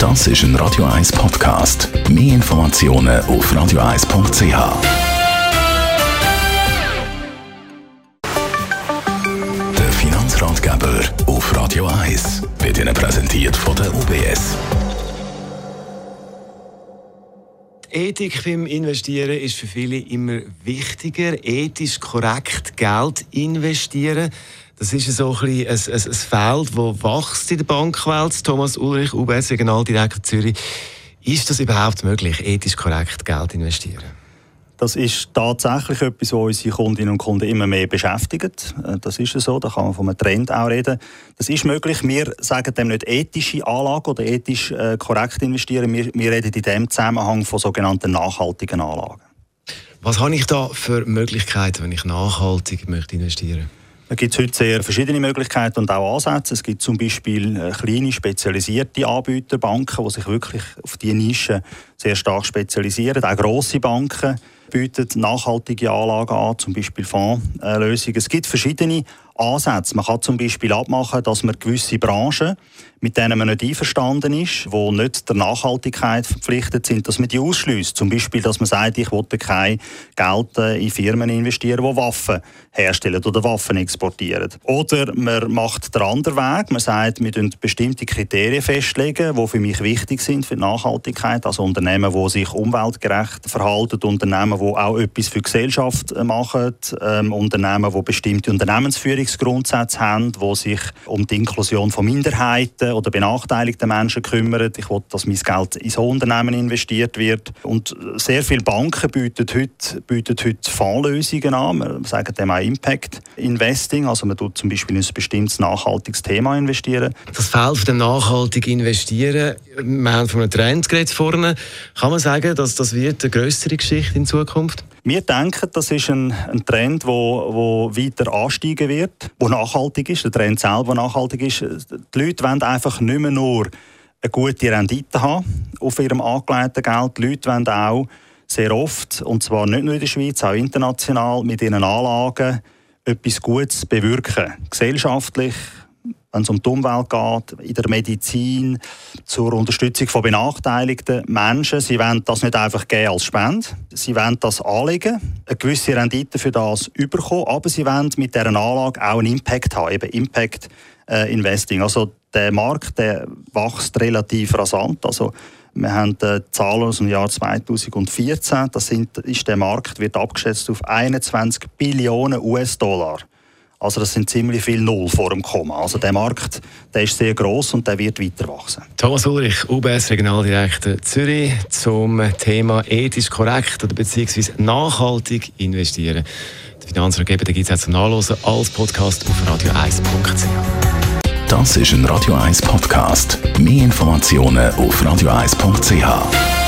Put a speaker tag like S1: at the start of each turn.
S1: Das ist ein Radio 1 Podcast. Mehr Informationen auf radio1.ch. Der Finanzratgeber auf Radio 1 wird Ihnen präsentiert von der UBS.
S2: Ethik beim Investieren ist für viele immer wichtiger. Ethisch korrekt Geld investieren. Das ist so ein, ein, ein, Feld, das wächst in der Bankwelt. Thomas Ulrich, UBS Regionaldirektor Zürich. Ist das überhaupt möglich, ethisch korrekt Geld investieren?
S3: Das ist tatsächlich etwas, was unsere Kundinnen und Kunden immer mehr beschäftigt. Äh, das ist so, da kann man von einem Trend auch reden. Das ist möglich. Wir sagen dem nicht ethische Anlagen oder ethisch äh, korrekt investieren. Wir, wir reden in dem Zusammenhang von sogenannten nachhaltigen Anlagen.
S2: Was habe ich da für Möglichkeiten, wenn ich nachhaltig möchte investieren möchte?
S3: Da gibt es heute sehr verschiedene Möglichkeiten und auch Ansätze. Es gibt zum Beispiel äh, kleine spezialisierte Anbieter, Banken, die sich wirklich auf diese Nische sehr stark spezialisieren. Auch grosse Banken bieten nachhaltige Anlagen an, zum Beispiel Fondslösungen. Es gibt verschiedene Ansätze. Man kann zum Beispiel abmachen, dass man gewisse Branchen, mit denen man nicht einverstanden ist, die nicht der Nachhaltigkeit verpflichtet sind, dass man die ausschließt. Zum Beispiel, dass man sagt, ich will kein Geld äh, in Firmen investieren, die Waffen herstellen oder Waffen exportieren. Oder man macht den anderen Weg. Man sagt, wir legen bestimmte Kriterien festlegen, die für mich wichtig sind für die Nachhaltigkeit. Also Unternehmen, die sich umweltgerecht verhalten, Unternehmen, die auch etwas für die Gesellschaft machen, ähm, Unternehmen, die bestimmte Unternehmensführung Grundsätze haben, die sich um die Inklusion von Minderheiten oder benachteiligten Menschen kümmern. Ich will, dass mein Geld in so Unternehmen investiert wird. Und sehr viele Banken bieten heute, bieten heute Fondslösungen an. Wir sagen dem auch Impact Investing. Also man tut zum Beispiel in ein bestimmtes nachhaltiges Thema investieren.
S2: Das Feld von dem nachhaltig investieren, wir haben von einem Trend geredet vorne. Kann man sagen, dass das wird eine größere Geschichte in Zukunft?
S3: Wir denken, das ist ein, ein Trend, der wo, wo weiter ansteigen wird, der nachhaltig ist, der Trend selber nachhaltig ist. Die Leute wollen einfach nicht mehr nur eine gute Rendite haben auf ihrem angelegten Geld. Die Leute wollen auch sehr oft, und zwar nicht nur in der Schweiz, auch international, mit ihren Anlagen etwas Gutes bewirken. Gesellschaftlich, wenn es um die Umwelt geht, in der Medizin, zur Unterstützung von benachteiligten Menschen. Sie wollen das nicht einfach geben als Spende, sie wollen das anlegen, eine gewisse Rendite für das überkommen, aber sie wollen mit dieser Anlage auch einen Impact haben, eben Impact äh, Investing. Also der Markt der wächst relativ rasant. Also wir haben äh, Zahlen aus dem Jahr 2014. Das sind, ist der Markt wird abgeschätzt auf 21 Billionen US-Dollar. Also das sind ziemlich viele Null vor dem Komma. Also der Markt der ist sehr groß und der wird weiter wachsen.
S2: Thomas Ulrich, UBS Regionaldirektor Zürich zum Thema ethisch korrekt oder beziehungsweise nachhaltig investieren. Die Finanzratgeber gibt es auch zum Nachlesen als Podcast auf radio1.ch.
S1: Das ist ein Radio 1 Podcast. Mehr Informationen auf radio1.ch.